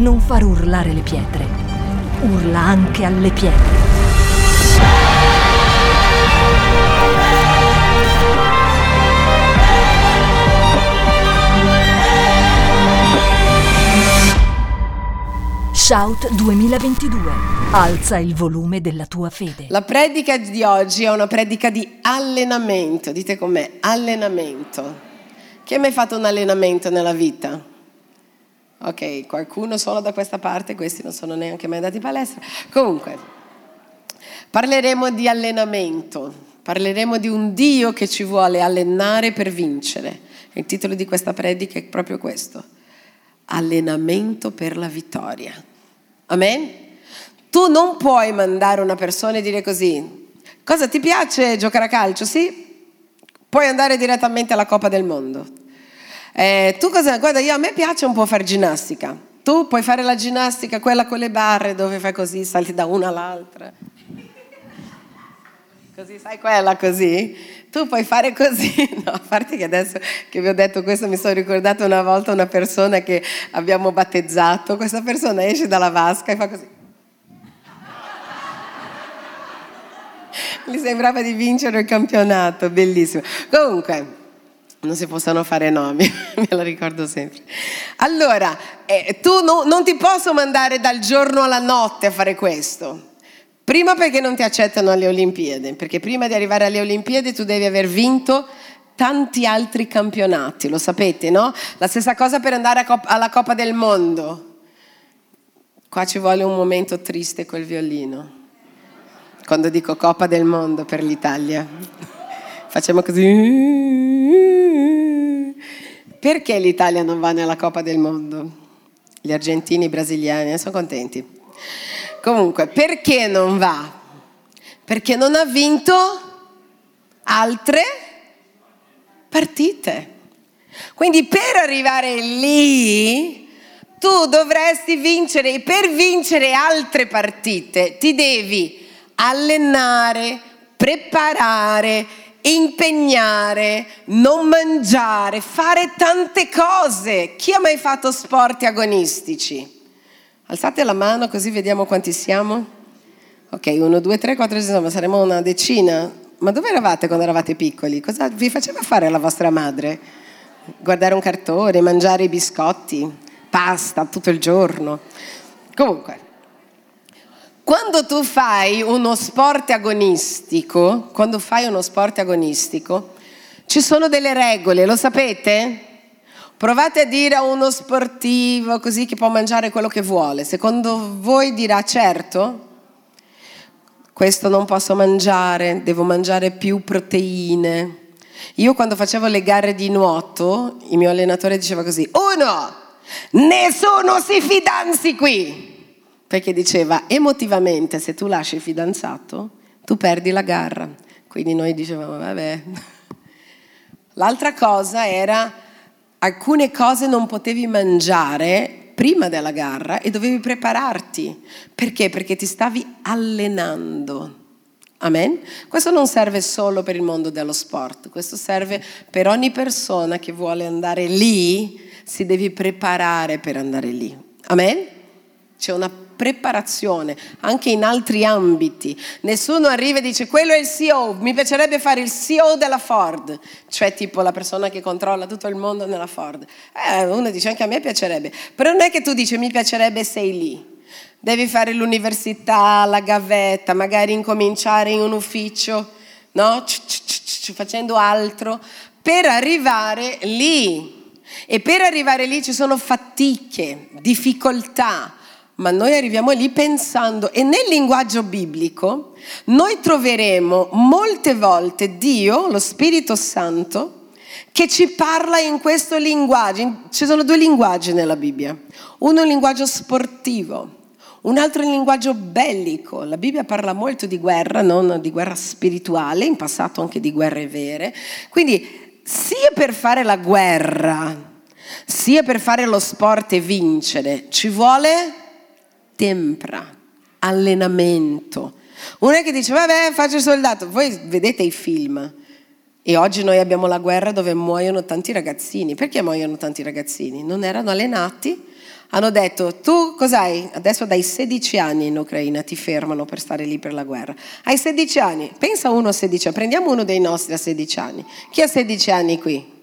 non far urlare le pietre. Urla anche alle pietre. Shout 2022. Alza il volume della tua fede. La predica di oggi è una predica di allenamento. Dite com'è, allenamento. Chi ha mai fatto un allenamento nella vita? Ok, qualcuno solo da questa parte, questi non sono neanche mai andati in palestra. Comunque, parleremo di allenamento, parleremo di un Dio che ci vuole allenare per vincere. Il titolo di questa predica è proprio questo, allenamento per la vittoria. Amen? Tu non puoi mandare una persona e dire così, cosa ti piace giocare a calcio? Sì? Puoi andare direttamente alla Coppa del Mondo. Eh, tu cosa, guarda, io, a me piace un po' fare ginnastica. Tu puoi fare la ginnastica, quella con le barre, dove fai così, salti da una all'altra. Così, sai quella così? Tu puoi fare così. No, a parte che adesso che vi ho detto questo mi sono ricordata una volta una persona che abbiamo battezzato. Questa persona esce dalla vasca e fa così. Gli sembrava di vincere il campionato, bellissimo. Comunque, non si possono fare nomi, me la ricordo sempre. Allora, eh, tu no, non ti posso mandare dal giorno alla notte a fare questo. Prima perché non ti accettano alle Olimpiadi, perché prima di arrivare alle Olimpiadi tu devi aver vinto tanti altri campionati, lo sapete, no? La stessa cosa per andare alla Coppa del Mondo. Qua ci vuole un momento triste col violino. Quando dico Coppa del Mondo per l'Italia. Facciamo così. Perché l'Italia non va nella Coppa del Mondo? Gli argentini, i brasiliani, sono contenti. Comunque, perché non va? Perché non ha vinto altre partite. Quindi per arrivare lì, tu dovresti vincere e per vincere altre partite ti devi allenare, preparare, impegnare, non mangiare, fare tante cose. Chi ha mai fatto sport agonistici? Alzate la mano così vediamo quanti siamo. Ok, uno, due, tre, quattro, cinque, saremo una decina. Ma dove eravate quando eravate piccoli? Cosa vi faceva fare la vostra madre? Guardare un cartone, mangiare i biscotti, pasta tutto il giorno. Comunque, quando tu fai uno sport agonistico, quando fai uno sport agonistico, ci sono delle regole, lo sapete? Provate a dire a uno sportivo così che può mangiare quello che vuole. Secondo voi dirà certo? Questo non posso mangiare, devo mangiare più proteine. Io quando facevo le gare di nuoto, il mio allenatore diceva così, uno, nessuno si fidanzi qui perché diceva emotivamente se tu lasci il fidanzato tu perdi la gara. Quindi noi dicevamo vabbè. L'altra cosa era alcune cose non potevi mangiare prima della gara e dovevi prepararti. Perché? Perché ti stavi allenando. Amen? Questo non serve solo per il mondo dello sport, questo serve per ogni persona che vuole andare lì, si deve preparare per andare lì. Amen? C'è una preparazione anche in altri ambiti. Nessuno arriva e dice quello è il CEO, mi piacerebbe fare il CEO della Ford, cioè tipo la persona che controlla tutto il mondo nella Ford. Eh, uno dice anche a me piacerebbe, però non è che tu dici mi piacerebbe sei lì. Devi fare l'università, la gavetta, magari incominciare in un ufficio, no? Facendo altro per arrivare lì. E per arrivare lì ci sono fatiche, difficoltà, ma noi arriviamo lì pensando e nel linguaggio biblico noi troveremo molte volte Dio, lo Spirito Santo, che ci parla in questo linguaggio. Ci sono due linguaggi nella Bibbia. Uno è un linguaggio sportivo, un altro è un linguaggio bellico. La Bibbia parla molto di guerra, non di guerra spirituale, in passato anche di guerre vere. Quindi sia per fare la guerra, sia per fare lo sport e vincere, ci vuole tempra, allenamento. Uno è che dice, vabbè, faccio il soldato. Voi vedete i film. E oggi noi abbiamo la guerra dove muoiono tanti ragazzini. Perché muoiono tanti ragazzini? Non erano allenati, hanno detto, tu cos'hai? Adesso dai 16 anni in Ucraina ti fermano per stare lì per la guerra. Hai 16 anni, pensa uno a 16 anni, prendiamo uno dei nostri a 16 anni. Chi ha 16 anni qui?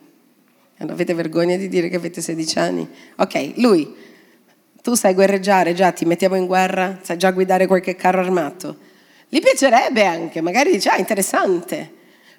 Non avete vergogna di dire che avete 16 anni? Ok, lui, tu sai guerreggiare già, ti mettiamo in guerra, sai già guidare qualche carro armato. Gli piacerebbe anche, magari dice, ah, interessante.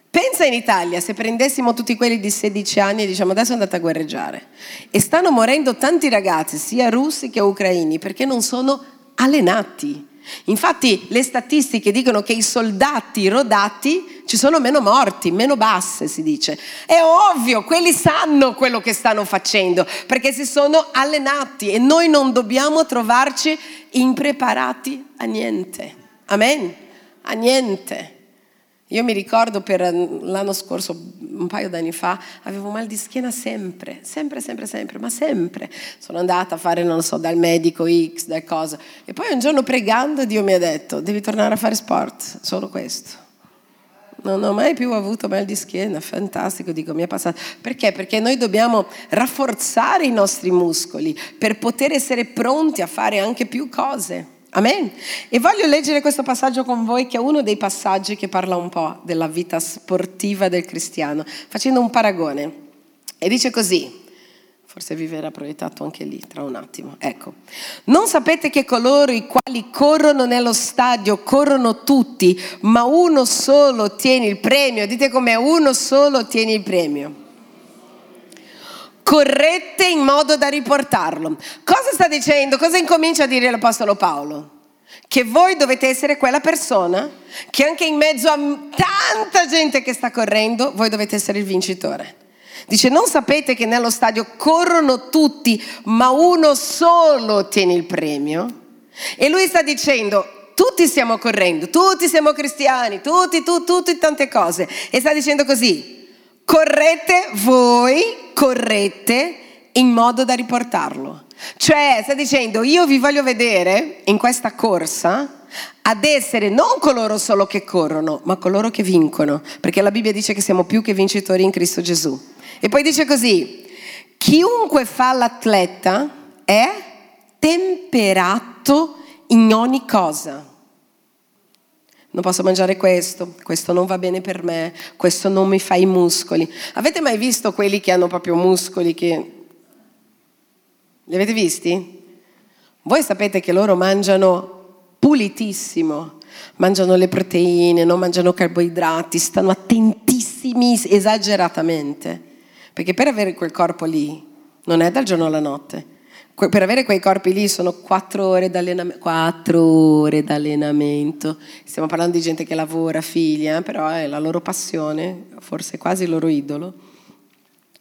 Pensa in Italia se prendessimo tutti quelli di 16 anni e diciamo adesso andate a guerreggiare. E stanno morendo tanti ragazzi, sia russi che ucraini, perché non sono allenati. Infatti le statistiche dicono che i soldati rodati ci sono meno morti, meno basse si dice. È ovvio, quelli sanno quello che stanno facendo perché si sono allenati e noi non dobbiamo trovarci impreparati a niente. Amen? A niente. Io mi ricordo per l'anno scorso, un paio d'anni fa, avevo mal di schiena sempre, sempre, sempre, sempre, ma sempre. Sono andata a fare, non so, dal medico X, da cosa. E poi un giorno pregando Dio mi ha detto, devi tornare a fare sport, solo questo. Non ho mai più avuto mal di schiena, fantastico, dico, mi è passato. Perché? Perché noi dobbiamo rafforzare i nostri muscoli per poter essere pronti a fare anche più cose. Amen. E voglio leggere questo passaggio con voi che è uno dei passaggi che parla un po' della vita sportiva del cristiano, facendo un paragone. E dice così, forse vi verrà proiettato anche lì tra un attimo. Ecco, non sapete che coloro i quali corrono nello stadio corrono tutti, ma uno solo ottiene il premio. Dite come uno solo ottiene il premio corrette in modo da riportarlo. Cosa sta dicendo? Cosa incomincia a dire l'Apostolo Paolo? Che voi dovete essere quella persona che anche in mezzo a tanta gente che sta correndo, voi dovete essere il vincitore. Dice, non sapete che nello stadio corrono tutti, ma uno solo ottiene il premio? E lui sta dicendo, tutti stiamo correndo, tutti siamo cristiani, tutti, tutti, tutti, tante cose. E sta dicendo così, correte voi, correte in modo da riportarlo. Cioè, sta dicendo, io vi voglio vedere in questa corsa ad essere non coloro solo che corrono, ma coloro che vincono, perché la Bibbia dice che siamo più che vincitori in Cristo Gesù. E poi dice così, chiunque fa l'atleta è temperato in ogni cosa non posso mangiare questo, questo non va bene per me, questo non mi fa i muscoli. Avete mai visto quelli che hanno proprio muscoli che... Li avete visti? Voi sapete che loro mangiano pulitissimo, mangiano le proteine, non mangiano carboidrati, stanno attentissimi esageratamente, perché per avere quel corpo lì non è dal giorno alla notte per avere quei corpi lì sono quattro ore d'allenamento, quattro ore d'allenamento. Stiamo parlando di gente che lavora, figlia, eh, però è la loro passione, forse quasi il loro idolo.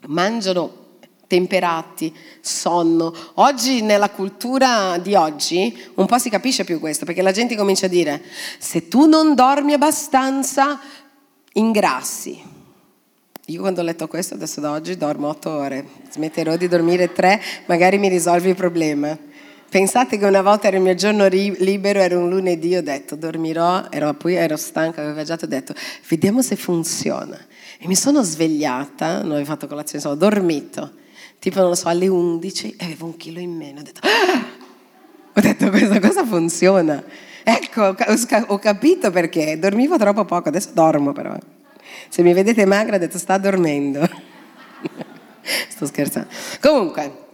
Mangiano temperati, sonno. Oggi nella cultura di oggi un po' si capisce più questo, perché la gente comincia a dire se tu non dormi abbastanza ingrassi. Io quando ho letto questo, adesso da oggi dormo otto ore, smetterò di dormire tre, magari mi risolvi il problema. Pensate che una volta era il mio giorno libero, era un lunedì, ho detto dormirò, ero, poi ero stanca, avevo viaggiato, ho detto vediamo se funziona. E mi sono svegliata, non avevo fatto colazione, sono dormito, tipo non lo so, alle 11 e avevo un chilo in meno. Ho detto, ah! ho detto questa cosa funziona. Ecco, ho capito perché, dormivo troppo poco, adesso dormo però. Se mi vedete magra, ho detto sta dormendo. Sto scherzando. Comunque,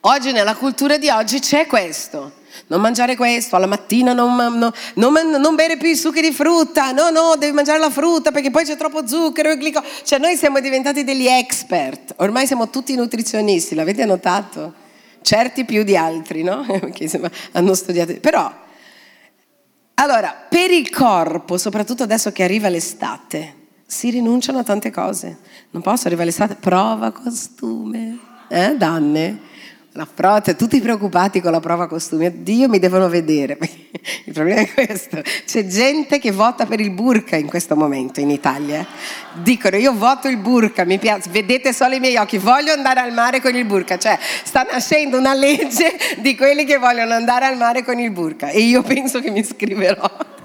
oggi nella cultura di oggi c'è questo. Non mangiare questo, alla mattina non, non, non, non, bere più i succhi di frutta, no, no, devi mangiare la frutta perché poi c'è troppo zucchero e glico. Cioè noi siamo diventati degli expert, ormai siamo tutti nutrizionisti, l'avete notato? Certi più di altri, no? Perché hanno studiato. Però, allora, per il corpo, soprattutto adesso che arriva l'estate, si rinunciano a tante cose. Non posso arrivare all'estate, prova costume, eh, danne. La prova, cioè, tutti preoccupati con la prova costume, Dio mi devono vedere. Il problema è questo, c'è gente che vota per il burka in questo momento in Italia. Dicono io voto il burka, mi piace, vedete solo i miei occhi, voglio andare al mare con il burka. Cioè sta nascendo una legge di quelli che vogliono andare al mare con il burka e io penso che mi iscriverò.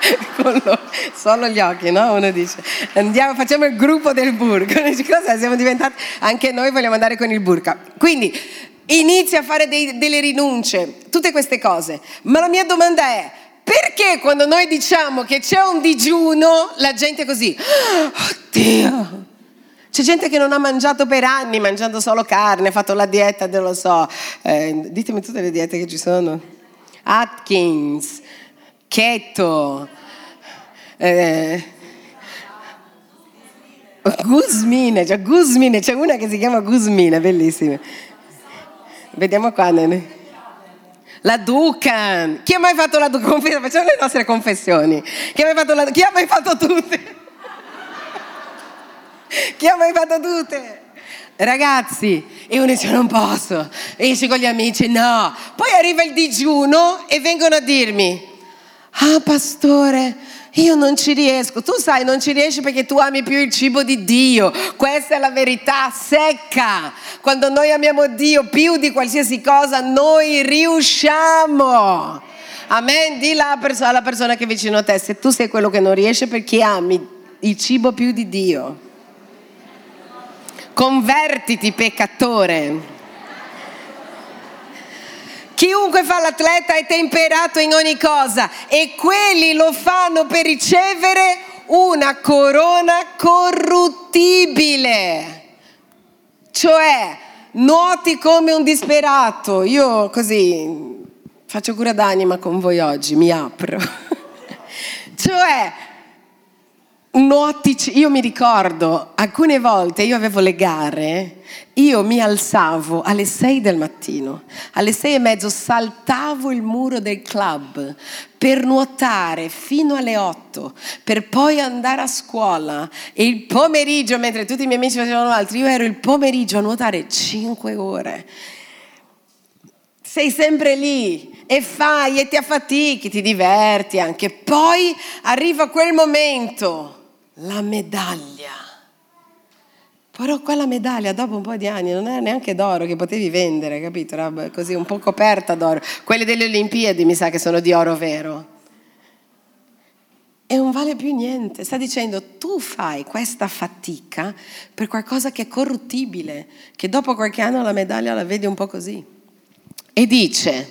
solo gli occhi, no? Uno dice, andiamo, facciamo il gruppo del burka. Cosa? Siamo diventati, anche noi vogliamo andare con il burka. Quindi inizia a fare dei, delle rinunce, tutte queste cose. Ma la mia domanda è, perché quando noi diciamo che c'è un digiuno, la gente è così, oddio, c'è gente che non ha mangiato per anni, mangiando solo carne, ha fatto la dieta, non lo so, eh, ditemi tutte le diete che ci sono. Atkins, keto, eh, Gusmine, cioè Gusmine, c'è una che si chiama Gusmine, bellissima. Vediamo qua, Nene. La Ducan. Chi ha mai fatto la Ducan? Facciamo le nostre confessioni. Chi ha mai fatto, la... Chi ha mai fatto tutte? Chi ha mai fatto tutte? Ragazzi, e uno dice non posso, esci con gli amici, no. Poi arriva il digiuno e vengono a dirmi, ah pastore, io non ci riesco. Tu sai, non ci riesci perché tu ami più il cibo di Dio. Questa è la verità secca. Quando noi amiamo Dio più di qualsiasi cosa, noi riusciamo. Amen. Di alla persona che è vicino a te, se tu sei quello che non riesce perché ami il cibo più di Dio. Convertiti peccatore. Chiunque fa l'atleta è temperato in ogni cosa e quelli lo fanno per ricevere una corona corruttibile. Cioè, nuoti come un disperato. Io così faccio cura d'anima con voi oggi, mi apro. cioè, nuotici, io mi ricordo alcune volte io avevo le gare, io mi alzavo alle 6 del mattino, alle 6 e mezzo saltavo il muro del club per nuotare fino alle 8, per poi andare a scuola e il pomeriggio, mentre tutti i miei amici facevano altro, io ero il pomeriggio a nuotare 5 ore. Sei sempre lì e fai e ti affatichi, ti diverti anche. Poi arriva quel momento la medaglia. Però quella medaglia dopo un po' di anni non era neanche d'oro che potevi vendere, capito? Era così un po' coperta d'oro. Quelle delle Olimpiadi mi sa che sono di oro vero. E non vale più niente. Sta dicendo tu fai questa fatica per qualcosa che è corruttibile, che dopo qualche anno la medaglia la vedi un po' così. E dice,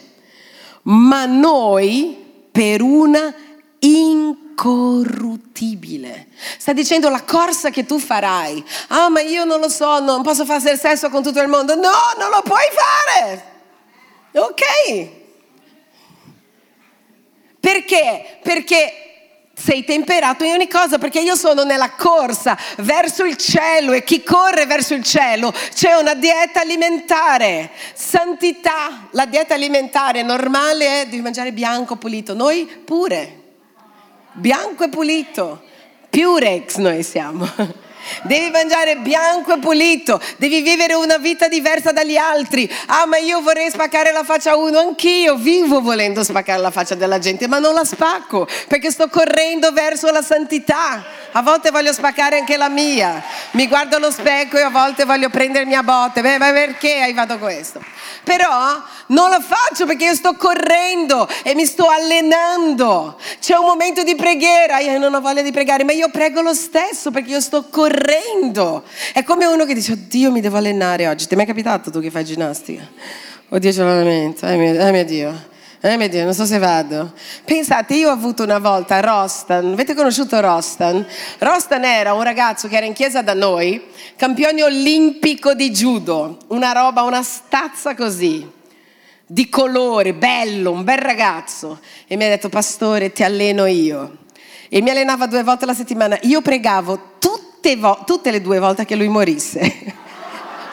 ma noi per una incorruttibile incorruttibile. Sta dicendo la corsa che tu farai. Ah, ma io non lo so, non posso fare sesso con tutto il mondo. No, non lo puoi fare. Ok. Perché? Perché sei temperato in ogni cosa perché io sono nella corsa verso il cielo e chi corre verso il cielo c'è una dieta alimentare, santità, la dieta alimentare normale è di mangiare bianco pulito, noi pure bianco e pulito. Purex noi siamo. Devi mangiare bianco e pulito, devi vivere una vita diversa dagli altri. Ah, ma io vorrei spaccare la faccia a uno, anch'io vivo volendo spaccare la faccia della gente, ma non la spacco perché sto correndo verso la santità. A volte voglio spaccare anche la mia. Mi guardo allo specchio e a volte voglio prendermi a botte. Beh, ma perché hai fatto questo? Però non lo faccio perché io sto correndo e mi sto allenando. C'è un momento di preghiera, io non ho voglia di pregare, ma io prego lo stesso perché io sto correndo. È come uno che dice, oddio mi devo allenare oggi. Ti è mai capitato tu che fai ginnastica? Oddio c'è l'allenamento, eh mio, eh mio Dio. Eh mio Dio, non so se vado. Pensate, io ho avuto una volta Rostan, avete conosciuto Rostan? Rostan era un ragazzo che era in chiesa da noi, campione olimpico di judo, una roba, una stazza così, di colore, bello, un bel ragazzo. E mi ha detto, pastore, ti alleno io. E mi allenava due volte alla settimana. Io pregavo tutte, vo- tutte le due volte che lui morisse.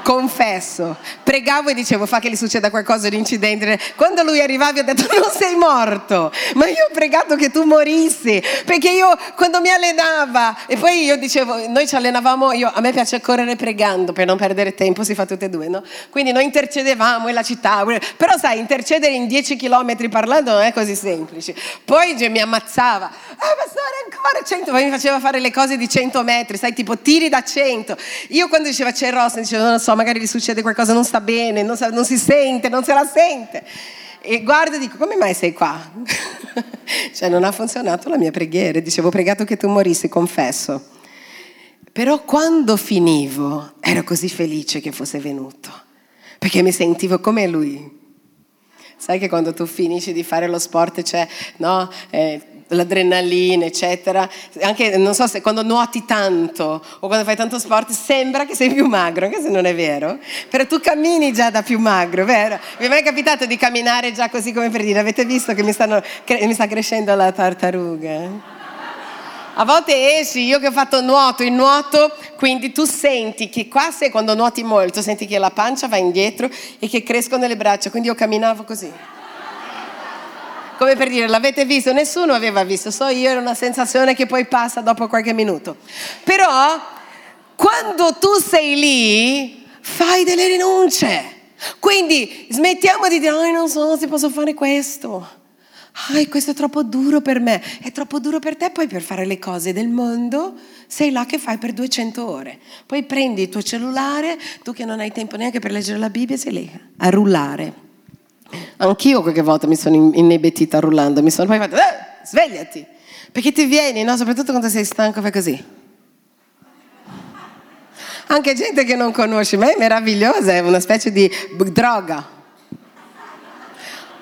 confesso, pregavo e dicevo fa che gli succeda qualcosa, un incidente. Quando lui arrivava ho detto non sei morto, ma io ho pregato che tu morissi, perché io quando mi allenava e poi io dicevo, noi ci allenavamo, io, a me piace correre pregando per non perdere tempo, si fa tutte e due, no? Quindi noi intercedevamo in la città, però sai, intercedere in 10 km parlando non è così semplice. Poi mi ammazzava, ah pastore ancora 100, poi mi faceva fare le cose di 100 metri, sai, tipo tiri da 100. Io quando diceva c'è Ross, dicevo non so, magari gli succede qualcosa, non sta bene, non, sa, non si sente, non se la sente. E guardo e dico, come mai sei qua? cioè non ha funzionato la mia preghiera, dicevo pregato che tu morissi, confesso. Però quando finivo ero così felice che fosse venuto, perché mi sentivo come lui. Sai che quando tu finisci di fare lo sport c'è no, eh, l'adrenalina, eccetera. Anche, non so se quando nuoti tanto o quando fai tanto sport sembra che sei più magro, anche se non è vero. Però tu cammini già da più magro, vero? Vi è mai capitato di camminare già così come per dire, avete visto che mi, stanno, che mi sta crescendo la tartaruga? A volte esci, io che ho fatto nuoto, il nuoto, quindi tu senti che qua sei quando nuoti molto, senti che la pancia va indietro e che crescono le braccia, quindi io camminavo così. Come per dire, l'avete visto? Nessuno aveva visto, so io, era una sensazione che poi passa dopo qualche minuto. Però quando tu sei lì, fai delle rinunce. Quindi smettiamo di dire, oh, non so se posso fare questo. Ah, questo è troppo duro per me, è troppo duro per te, poi per fare le cose del mondo sei là che fai per 200 ore. Poi prendi il tuo cellulare, tu che non hai tempo neanche per leggere la Bibbia, sei lì a rullare. Anch'io qualche volta mi sono inebetita rullando, mi sono poi fatta, eh, svegliati, perché ti vieni, no? soprattutto quando sei stanco, fai così. Anche gente che non conosci, ma è meravigliosa, è una specie di droga.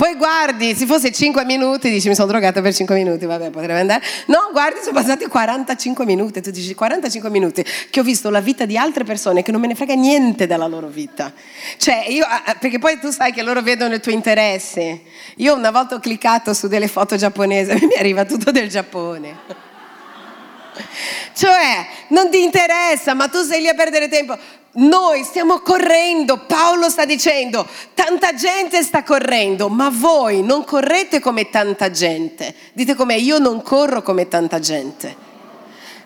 Poi guardi, se fosse 5 minuti, dici mi sono drogata per 5 minuti, vabbè, potrebbe andare. No, guardi, sono passati 45 minuti. Tu dici 45 minuti che ho visto la vita di altre persone che non me ne frega niente della loro vita. Cioè, io, perché poi tu sai che loro vedono il tuo interesse. Io una volta ho cliccato su delle foto giapponesi e mi arriva tutto del Giappone. Cioè, non ti interessa, ma tu sei lì a perdere tempo. Noi stiamo correndo, Paolo sta dicendo, tanta gente sta correndo, ma voi non correte come tanta gente. Dite come io non corro come tanta gente.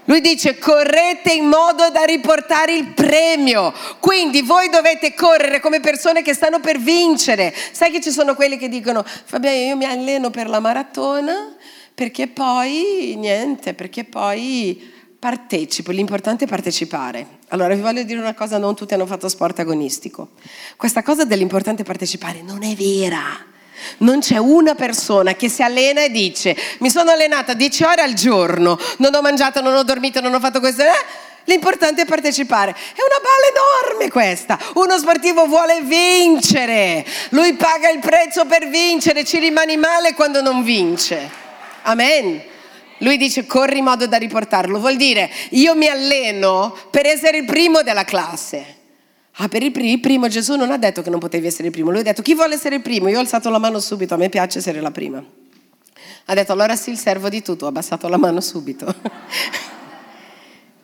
Lui dice correte in modo da riportare il premio. Quindi voi dovete correre come persone che stanno per vincere. Sai che ci sono quelli che dicono Fabiano io mi alleno per la maratona perché poi niente, perché poi partecipo, l'importante è partecipare. Allora vi voglio dire una cosa, non tutti hanno fatto sport agonistico. Questa cosa dell'importante partecipare non è vera. Non c'è una persona che si allena e dice mi sono allenata 10 ore al giorno, non ho mangiato, non ho dormito, non ho fatto questo. Eh? L'importante è partecipare. È una balla enorme questa. Uno sportivo vuole vincere. Lui paga il prezzo per vincere, ci rimani male quando non vince. Amen. Lui dice corri in modo da riportarlo, vuol dire io mi alleno per essere il primo della classe. Ah, per il primo Gesù non ha detto che non potevi essere il primo, lui ha detto chi vuole essere il primo? Io ho alzato la mano subito, a me piace essere la prima. Ha detto allora sì, il servo di tutto, ho abbassato la mano subito.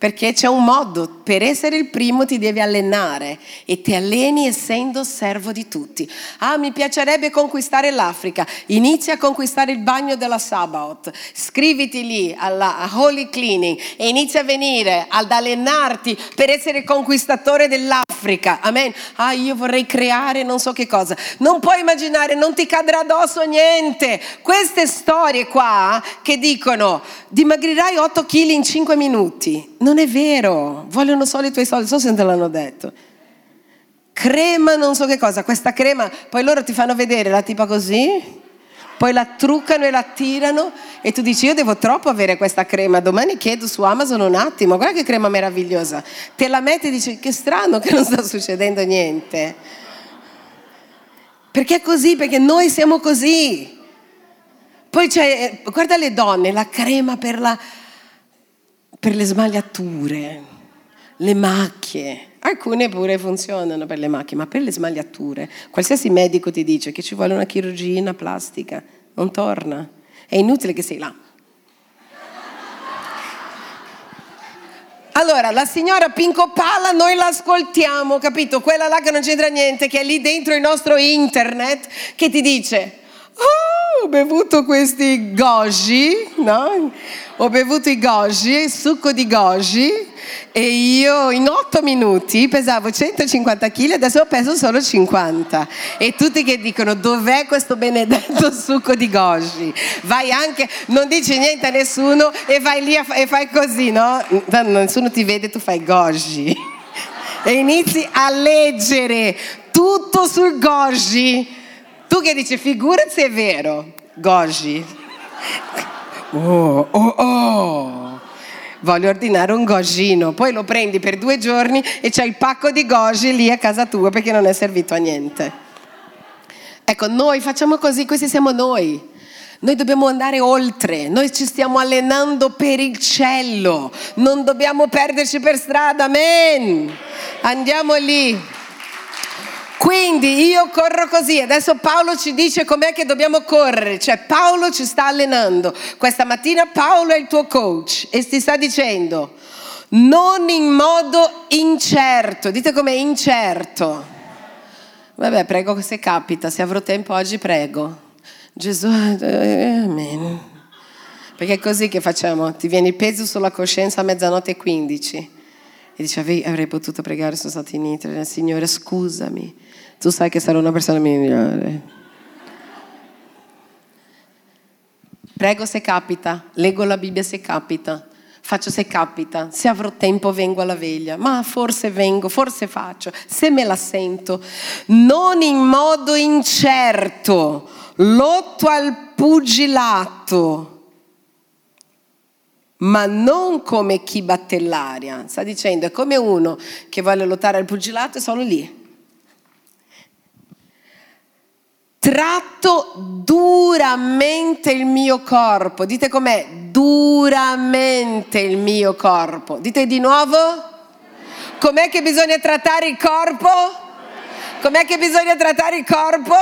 Perché c'è un modo, per essere il primo ti devi allenare e ti alleni essendo servo di tutti. Ah, mi piacerebbe conquistare l'Africa. Inizia a conquistare il bagno della Sabaoth. Scriviti lì alla Holy Cleaning e inizia a venire ad allenarti per essere il conquistatore dell'Africa. Amen. Ah, io vorrei creare non so che cosa. Non puoi immaginare, non ti cadrà addosso niente. Queste storie qua che dicono dimagrirai 8 kg in 5 minuti non è vero, vogliono solo i tuoi soldi, so se te l'hanno detto. Crema non so che cosa, questa crema, poi loro ti fanno vedere la tipa così, poi la truccano e la tirano e tu dici io devo troppo avere questa crema, domani chiedo su Amazon un attimo, guarda che crema meravigliosa, te la metti e dici che strano che non sta succedendo niente. Perché è così? Perché noi siamo così. Poi c'è, guarda le donne, la crema per la per le smagliature, le macchie. Alcune pure funzionano per le macchie, ma per le smagliature, qualsiasi medico ti dice che ci vuole una chirurgia plastica, non torna. È inutile che sei là. Allora, la signora Pinco Pala noi l'ascoltiamo, capito? Quella là che non c'entra niente, che è lì dentro il nostro internet, che ti dice, oh, ho bevuto questi goji, no? Ho bevuto i goji, succo di goji e io in otto minuti pesavo 150 kg e adesso peso solo 50 e tutti che dicono dov'è questo benedetto succo di goji? Vai anche non dici niente a nessuno e vai lì e fai così no? Nessuno ti vede tu fai goji. E inizi a leggere tutto sul goji. Tu che dici figurati se è vero goji Oh, oh, oh. Voglio ordinare un gogino, poi lo prendi per due giorni e c'è il pacco di goji lì a casa tua perché non è servito a niente. Ecco, noi facciamo così, questi siamo noi. Noi dobbiamo andare oltre, noi ci stiamo allenando per il cielo, non dobbiamo perderci per strada, amen. Andiamo lì. Quindi io corro così, adesso Paolo ci dice com'è che dobbiamo correre, cioè Paolo ci sta allenando. Questa mattina Paolo è il tuo coach e ti sta dicendo non in modo incerto, dite com'è incerto. Vabbè, prego se capita, se avrò tempo oggi prego. Gesù, amen. Perché è così che facciamo, ti viene il peso sulla coscienza a mezzanotte e 15 e dici avrei potuto pregare, sono stato in Italia, Signore scusami. Tu sai che sarò una persona migliore. Prego se capita, leggo la Bibbia se capita, faccio se capita, se avrò tempo vengo alla veglia, ma forse vengo, forse faccio, se me la sento, non in modo incerto, lotto al pugilato, ma non come chi batte l'aria. Sta dicendo, è come uno che vuole lottare al pugilato e sono lì tratto duramente il mio corpo. Dite com'è? Duramente il mio corpo. Dite di nuovo? Com'è che bisogna trattare il corpo? Com'è che bisogna trattare il corpo?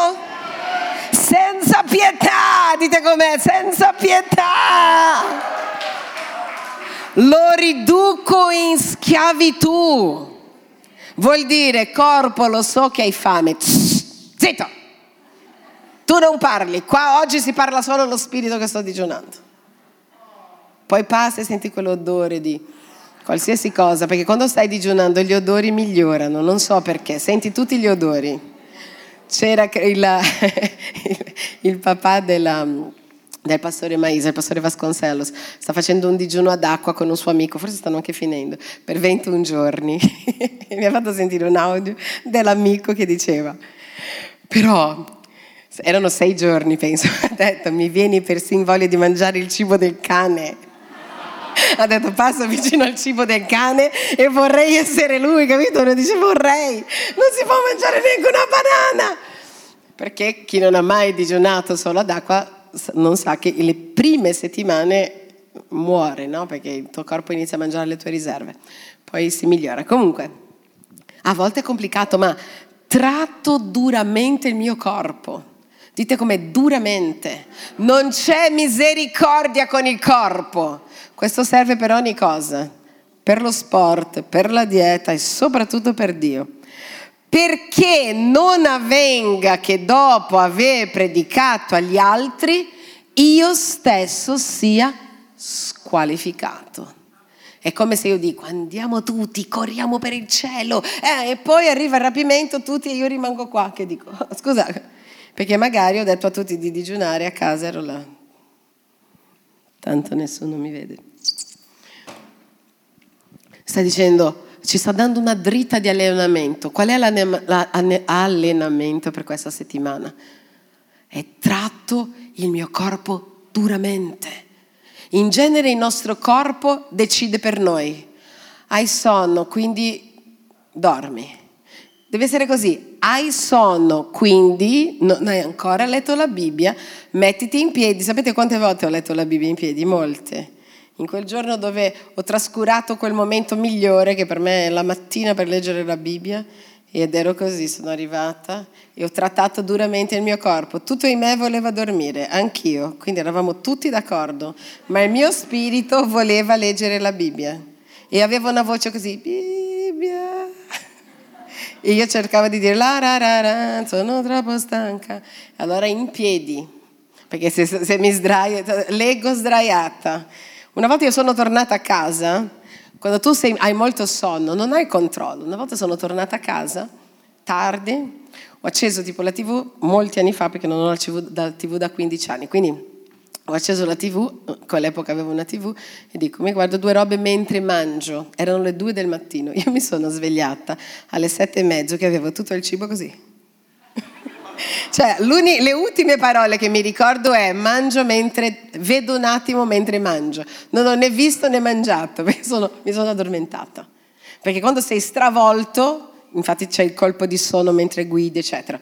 Senza pietà, dite com'è, senza pietà. Lo riduco in schiavitù. Vuol dire, corpo, lo so che hai fame. Zitto tu non parli, qua oggi si parla solo lo spirito che sto digiunando. Poi passa e senti quell'odore di qualsiasi cosa, perché quando stai digiunando gli odori migliorano, non so perché, senti tutti gli odori. C'era il, il, il papà della, del pastore Maisa, il pastore Vasconcelos, sta facendo un digiuno ad acqua con un suo amico, forse stanno anche finendo, per 21 giorni. mi ha fatto sentire un audio dell'amico che diceva, però erano sei giorni, penso, ha detto mi vieni persino voglia di mangiare il cibo del cane. Ha detto passo vicino al cibo del cane e vorrei essere lui, capito? Uno dice vorrei, non si può mangiare neanche una banana. Perché chi non ha mai digiunato solo ad acqua non sa che le prime settimane muore, no? Perché il tuo corpo inizia a mangiare le tue riserve, poi si migliora. Comunque, a volte è complicato, ma tratto duramente il mio corpo Dite come duramente. Non c'è misericordia con il corpo. Questo serve per ogni cosa, per lo sport, per la dieta e soprattutto per Dio. Perché non avvenga che dopo aver predicato agli altri, io stesso sia squalificato. È come se io dico andiamo tutti, corriamo per il cielo, eh, e poi arriva il rapimento tutti e io rimango qua che dico, scusa, perché magari ho detto a tutti di digiunare a casa ero là. Tanto nessuno mi vede. Sta dicendo, ci sta dando una dritta di allenamento. Qual è l'allenamento per questa settimana? È tratto il mio corpo duramente. In genere il nostro corpo decide per noi. Hai sonno, quindi dormi. Deve essere così, hai sonno, quindi non hai ancora letto la Bibbia, mettiti in piedi. Sapete quante volte ho letto la Bibbia in piedi? Molte. In quel giorno dove ho trascurato quel momento migliore che per me è la mattina per leggere la Bibbia ed ero così, sono arrivata e ho trattato duramente il mio corpo. Tutto in me voleva dormire, anch'io, quindi eravamo tutti d'accordo, ma il mio spirito voleva leggere la Bibbia e avevo una voce così, Bibbia. E io cercavo di dire la ra ra ra, sono troppo stanca. Allora in piedi, perché se, se mi sdraio, leggo sdraiata. Una volta io sono tornata a casa, quando tu sei, hai molto sonno, non hai controllo. Una volta sono tornata a casa, tardi, ho acceso tipo la tv molti anni fa perché non ho la TV, la TV da 15 anni, quindi ho acceso la tv, quell'epoca avevo una tv, e dico, mi guardo due robe mentre mangio. Erano le due del mattino. Io mi sono svegliata alle sette e mezzo che avevo tutto il cibo così. Cioè, le ultime parole che mi ricordo è mangio mentre, vedo un attimo mentre mangio. Non ho né visto né mangiato, perché sono, mi sono addormentata. Perché quando sei stravolto, infatti c'è il colpo di sonno mentre guidi, eccetera.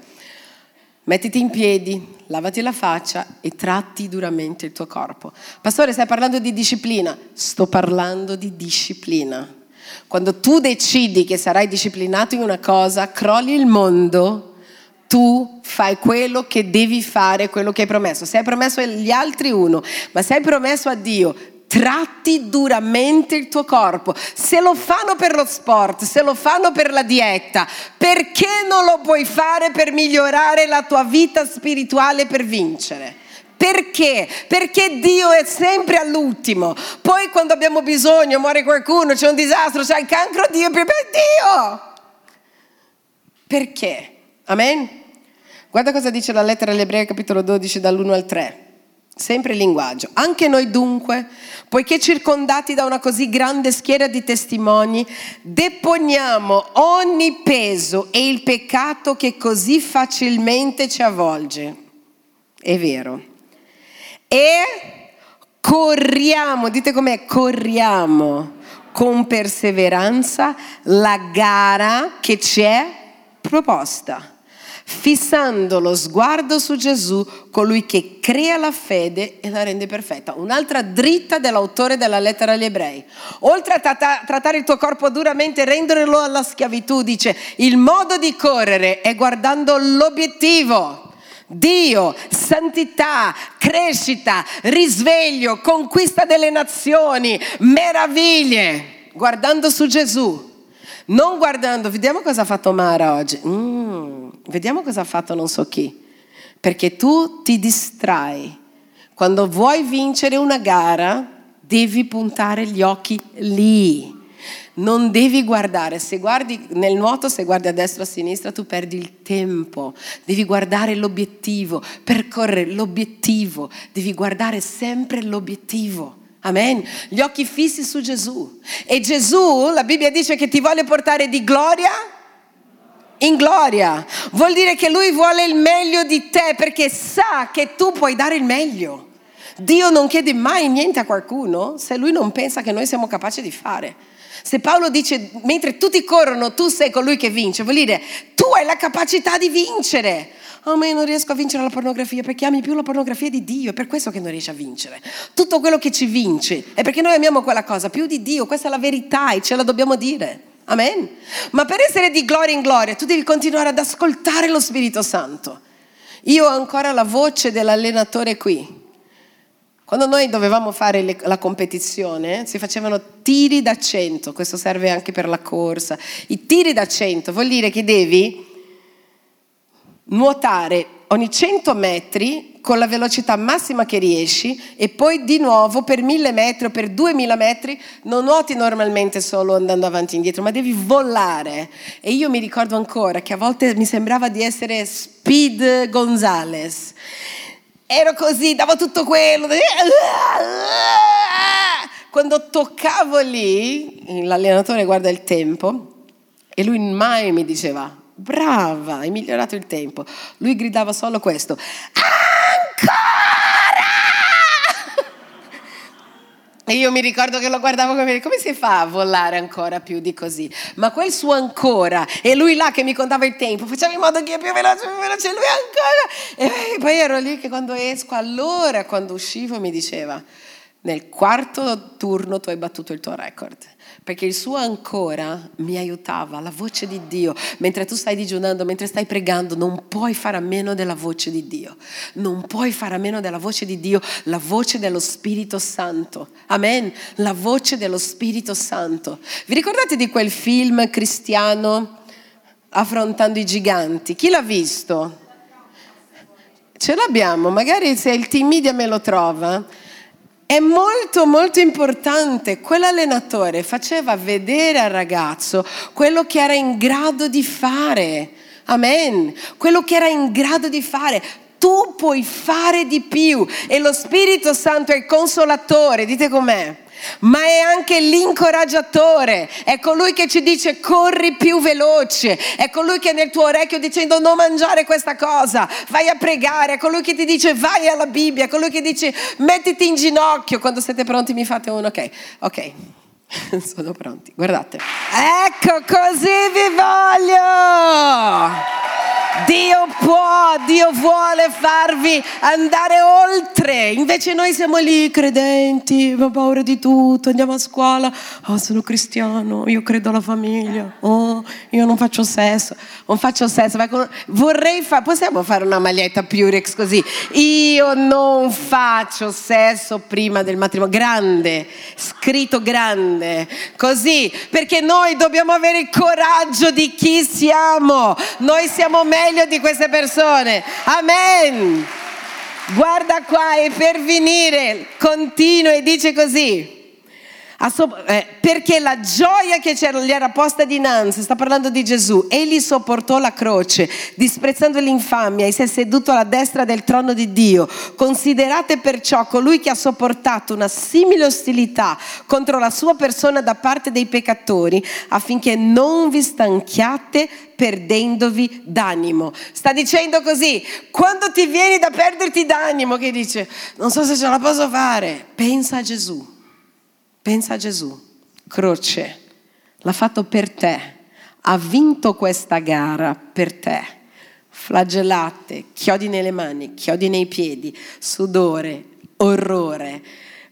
Mettiti in piedi, lavati la faccia e tratti duramente il tuo corpo. Pastore, stai parlando di disciplina? Sto parlando di disciplina. Quando tu decidi che sarai disciplinato in una cosa, crolli il mondo, tu fai quello che devi fare, quello che hai promesso. Se hai promesso agli altri uno, ma se hai promesso a Dio, tratti duramente il tuo corpo. Se lo fanno per lo sport, se lo fanno per la dieta, perché non lo puoi fare per migliorare la tua vita spirituale per vincere? Perché? Perché Dio è sempre all'ultimo. Poi quando abbiamo bisogno, muore qualcuno, c'è un disastro, c'è il cancro, Dio è più per Dio. Perché? Amen? Guarda cosa dice la lettera agli Ebrei capitolo 12 dall'1 al 3. Sempre il linguaggio. Anche noi dunque, poiché circondati da una così grande schiera di testimoni, deponiamo ogni peso e il peccato che così facilmente ci avvolge. È vero. E corriamo, dite com'è, corriamo con perseveranza la gara che ci è proposta fissando lo sguardo su Gesù, colui che crea la fede e la rende perfetta. Un'altra dritta dell'autore della lettera agli ebrei. Oltre a tratta- trattare il tuo corpo duramente e renderlo alla schiavitù, dice, il modo di correre è guardando l'obiettivo. Dio, santità, crescita, risveglio, conquista delle nazioni, meraviglie, guardando su Gesù. Non guardando, vediamo cosa ha fatto Mara oggi. Mm, vediamo cosa ha fatto non so chi. Perché tu ti distrai. Quando vuoi vincere una gara, devi puntare gli occhi lì. Non devi guardare, se guardi nel nuoto, se guardi a destra o a sinistra, tu perdi il tempo. Devi guardare l'obiettivo, percorrere l'obiettivo, devi guardare sempre l'obiettivo. Amen. Gli occhi fissi su Gesù. E Gesù, la Bibbia dice che ti vuole portare di gloria in gloria. Vuol dire che lui vuole il meglio di te perché sa che tu puoi dare il meglio. Dio non chiede mai niente a qualcuno se lui non pensa che noi siamo capaci di fare. Se Paolo dice mentre tutti corrono tu sei colui che vince, vuol dire tu hai la capacità di vincere oh ma io non riesco a vincere la pornografia perché ami più la pornografia di Dio, è per questo che non riesci a vincere. Tutto quello che ci vince è perché noi amiamo quella cosa più di Dio, questa è la verità e ce la dobbiamo dire. Amen. Ma per essere di gloria in gloria tu devi continuare ad ascoltare lo Spirito Santo. Io ho ancora la voce dell'allenatore qui. Quando noi dovevamo fare le, la competizione, si facevano tiri da 100, questo serve anche per la corsa. I tiri da 100 vuol dire che devi nuotare ogni 100 metri con la velocità massima che riesci e poi di nuovo per 1000 metri o per 2000 metri non nuoti normalmente solo andando avanti e indietro, ma devi volare. E io mi ricordo ancora che a volte mi sembrava di essere Speed Gonzales. Ero così, davo tutto quello. Quando toccavo lì, l'allenatore guarda il tempo e lui mai mi diceva brava, hai migliorato il tempo. Lui gridava solo questo, ancora! E io mi ricordo che lo guardavo come, come si fa a volare ancora più di così? Ma quel suo ancora, e lui là che mi contava il tempo, faceva in modo che io più veloce, più veloce, lui ancora. E poi ero lì che quando esco, allora quando uscivo mi diceva, nel quarto turno tu hai battuto il tuo record perché il suo ancora mi aiutava, la voce di Dio. Mentre tu stai digiunando, mentre stai pregando, non puoi fare a meno della voce di Dio. Non puoi fare a meno della voce di Dio, la voce dello Spirito Santo. Amen. La voce dello Spirito Santo. Vi ricordate di quel film cristiano affrontando i giganti? Chi l'ha visto? Ce l'abbiamo, magari se il team media me lo trova. È molto molto importante, quell'allenatore faceva vedere al ragazzo quello che era in grado di fare. Amen. Quello che era in grado di fare. Tu puoi fare di più e lo Spirito Santo è il consolatore, dite com'è? Ma è anche l'incoraggiatore, è colui che ci dice corri più veloce, è colui che nel tuo orecchio dicendo non mangiare questa cosa, vai a pregare, è colui che ti dice vai alla Bibbia, è colui che dice mettiti in ginocchio, quando siete pronti mi fate uno, ok, ok. Sono pronti, guardate. Ecco così vi voglio! Dio può, Dio vuole farvi andare oltre. Invece noi siamo lì credenti, abbiamo paura di tutto, andiamo a scuola, oh sono cristiano, io credo alla famiglia, oh io non faccio sesso, non faccio sesso, vorrei fare, possiamo fare una maglietta Purex così, io non faccio sesso prima del matrimonio, grande, scritto grande, così, perché noi dobbiamo avere il coraggio di chi siamo, noi siamo meglio meglio di queste persone. Amen. Guarda qua e per finire continua e dice così. Eh, perché la gioia che gli era posta dinanzi, sta parlando di Gesù, egli sopportò la croce, disprezzando l'infamia e si è seduto alla destra del trono di Dio. Considerate perciò colui che ha sopportato una simile ostilità contro la sua persona da parte dei peccatori, affinché non vi stanchiate perdendovi d'animo. Sta dicendo così, quando ti vieni da perderti d'animo, che dice, non so se ce la posso fare, pensa a Gesù. Pensa a Gesù, croce, l'ha fatto per te, ha vinto questa gara per te. Flagellate, chiodi nelle mani, chiodi nei piedi, sudore, orrore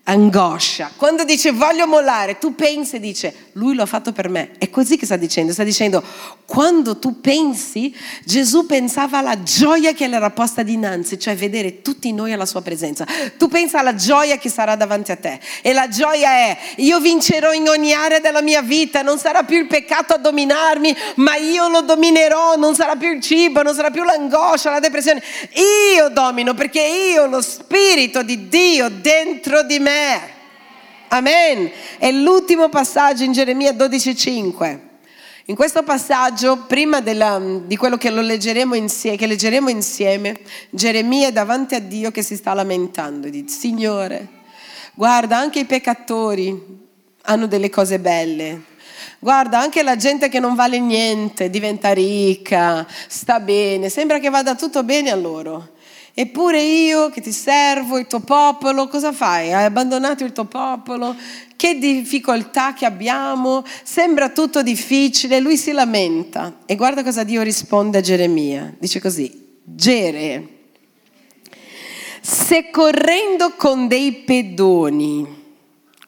angoscia. Quando dice voglio mollare, tu pensi e dice lui lo ha fatto per me. È così che sta dicendo. Sta dicendo quando tu pensi, Gesù pensava alla gioia che era posta dinanzi, cioè vedere tutti noi alla sua presenza. Tu pensa alla gioia che sarà davanti a te. E la gioia è io vincerò in ogni area della mia vita, non sarà più il peccato a dominarmi, ma io lo dominerò, non sarà più il cibo, non sarà più l'angoscia, la depressione. Io domino perché io ho lo spirito di Dio dentro di me Amen. È l'ultimo passaggio in Geremia 12:5. In questo passaggio, prima della, di quello che, leggeremo insieme, che leggeremo insieme, Geremia è davanti a Dio che si sta lamentando. Dice, Signore, guarda, anche i peccatori hanno delle cose belle. Guarda, anche la gente che non vale niente diventa ricca, sta bene, sembra che vada tutto bene a loro. Eppure io che ti servo, il tuo popolo, cosa fai? Hai abbandonato il tuo popolo? Che difficoltà che abbiamo? Sembra tutto difficile. Lui si lamenta. E guarda cosa Dio risponde a Geremia. Dice così, Gere, se correndo con dei pedoni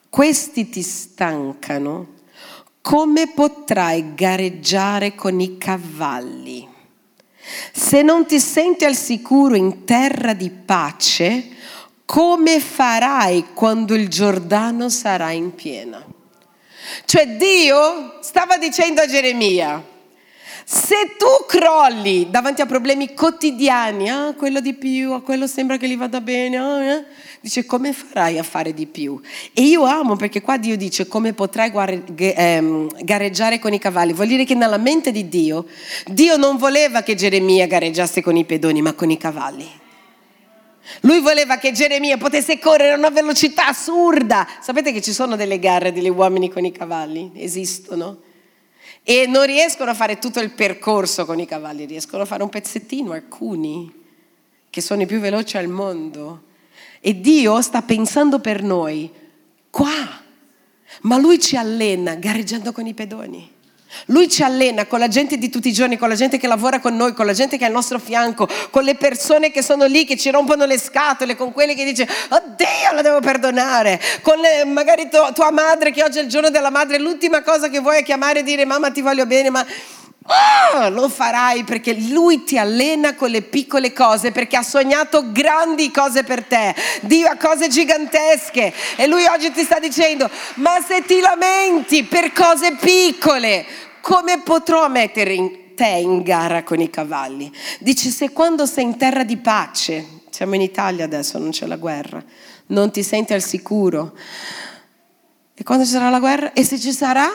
questi ti stancano, come potrai gareggiare con i cavalli? Se non ti senti al sicuro in terra di pace, come farai quando il Giordano sarà in piena? Cioè Dio stava dicendo a Geremia, se tu crolli davanti a problemi quotidiani, ah, quello di più, a quello sembra che gli vada bene, ah, eh, dice come farai a fare di più? E io amo perché qua Dio dice come potrai ehm, gareggiare con i cavalli. Vuol dire che nella mente di Dio, Dio non voleva che Geremia gareggiasse con i pedoni, ma con i cavalli. Lui voleva che Geremia potesse correre a una velocità assurda. Sapete che ci sono delle gare degli uomini con i cavalli? Esistono e non riescono a fare tutto il percorso con i cavalli, riescono a fare un pezzettino, alcuni, che sono i più veloci al mondo. E Dio sta pensando per noi qua, ma Lui ci allena gareggiando con i pedoni. Lui ci allena con la gente di tutti i giorni, con la gente che lavora con noi, con la gente che è al nostro fianco, con le persone che sono lì, che ci rompono le scatole, con quelli che dice, oddio, la devo perdonare, con le, magari tua, tua madre che oggi è il giorno della madre, l'ultima cosa che vuoi è chiamare e dire mamma ti voglio bene, ma Oh, lo farai perché lui ti allena con le piccole cose, perché ha sognato grandi cose per te. Dio ha cose gigantesche e lui oggi ti sta dicendo, ma se ti lamenti per cose piccole, come potrò mettere in te in gara con i cavalli? Dice, se quando sei in terra di pace, siamo in Italia adesso, non c'è la guerra, non ti senti al sicuro. E quando ci sarà la guerra? E se ci sarà?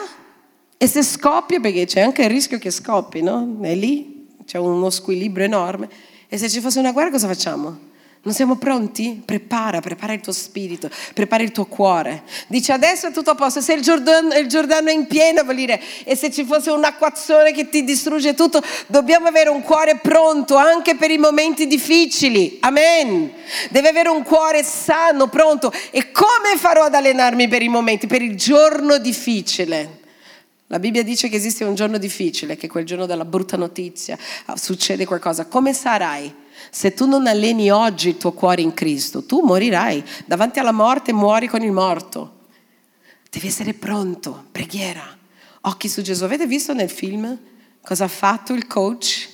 E se scoppia, perché c'è anche il rischio che scoppi, no? È lì, c'è uno squilibrio enorme. E se ci fosse una guerra cosa facciamo? Non siamo pronti? Prepara, prepara il tuo spirito, prepara il tuo cuore. Dice adesso è tutto a posto, se il Giordano, il Giordano è in piena vuol dire, e se ci fosse un'acquazzone che ti distrugge tutto, dobbiamo avere un cuore pronto anche per i momenti difficili. Amen. Deve avere un cuore sano, pronto. E come farò ad allenarmi per i momenti, per il giorno difficile? La Bibbia dice che esiste un giorno difficile, che quel giorno della brutta notizia, ah, succede qualcosa. Come sarai? Se tu non alleni oggi il tuo cuore in Cristo, tu morirai. Davanti alla morte muori con il morto. Devi essere pronto, preghiera, occhi su Gesù. Avete visto nel film cosa ha fatto il coach?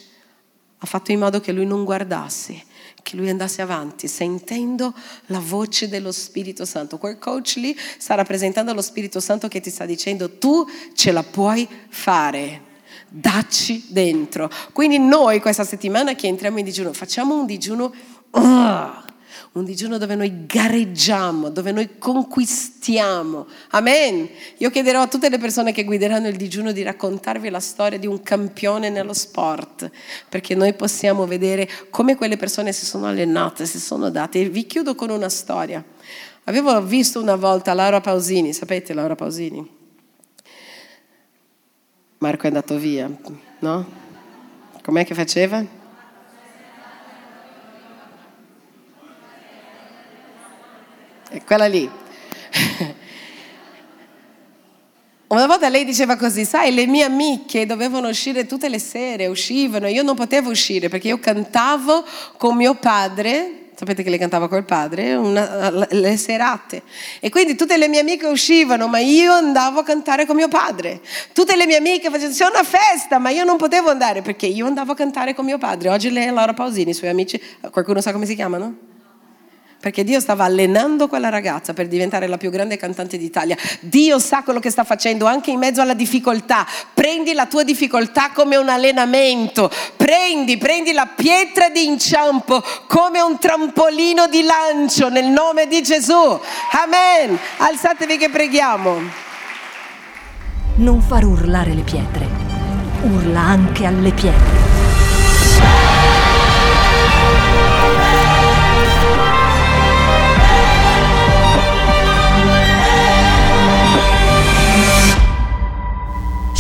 Ha fatto in modo che lui non guardasse, che lui andasse avanti, sentendo la voce dello Spirito Santo. Quel coach lì sta rappresentando lo Spirito Santo che ti sta dicendo tu ce la puoi fare dacci dentro. Quindi noi questa settimana che entriamo in digiuno, facciamo un digiuno, uh, un digiuno dove noi gareggiamo, dove noi conquistiamo. Amen. Io chiederò a tutte le persone che guideranno il digiuno di raccontarvi la storia di un campione nello sport, perché noi possiamo vedere come quelle persone si sono allenate, si sono date. E vi chiudo con una storia. Avevo visto una volta Laura Pausini, sapete Laura Pausini? Marco è andato via, no? Com'è che faceva? È quella lì. Una volta lei diceva così, sai, le mie amiche dovevano uscire tutte le sere, uscivano, io non potevo uscire perché io cantavo con mio padre sapete che lei cantava col padre, una, le serate. E quindi tutte le mie amiche uscivano, ma io andavo a cantare con mio padre. Tutte le mie amiche facevano, c'è una festa, ma io non potevo andare perché io andavo a cantare con mio padre. Oggi lei è Laura Pausini, i suoi amici, qualcuno sa come si chiamano? Perché Dio stava allenando quella ragazza per diventare la più grande cantante d'Italia. Dio sa quello che sta facendo anche in mezzo alla difficoltà. Prendi la tua difficoltà come un allenamento, prendi, prendi la pietra di inciampo come un trampolino di lancio nel nome di Gesù. Amen. Alzatevi che preghiamo. Non far urlare le pietre, urla anche alle pietre.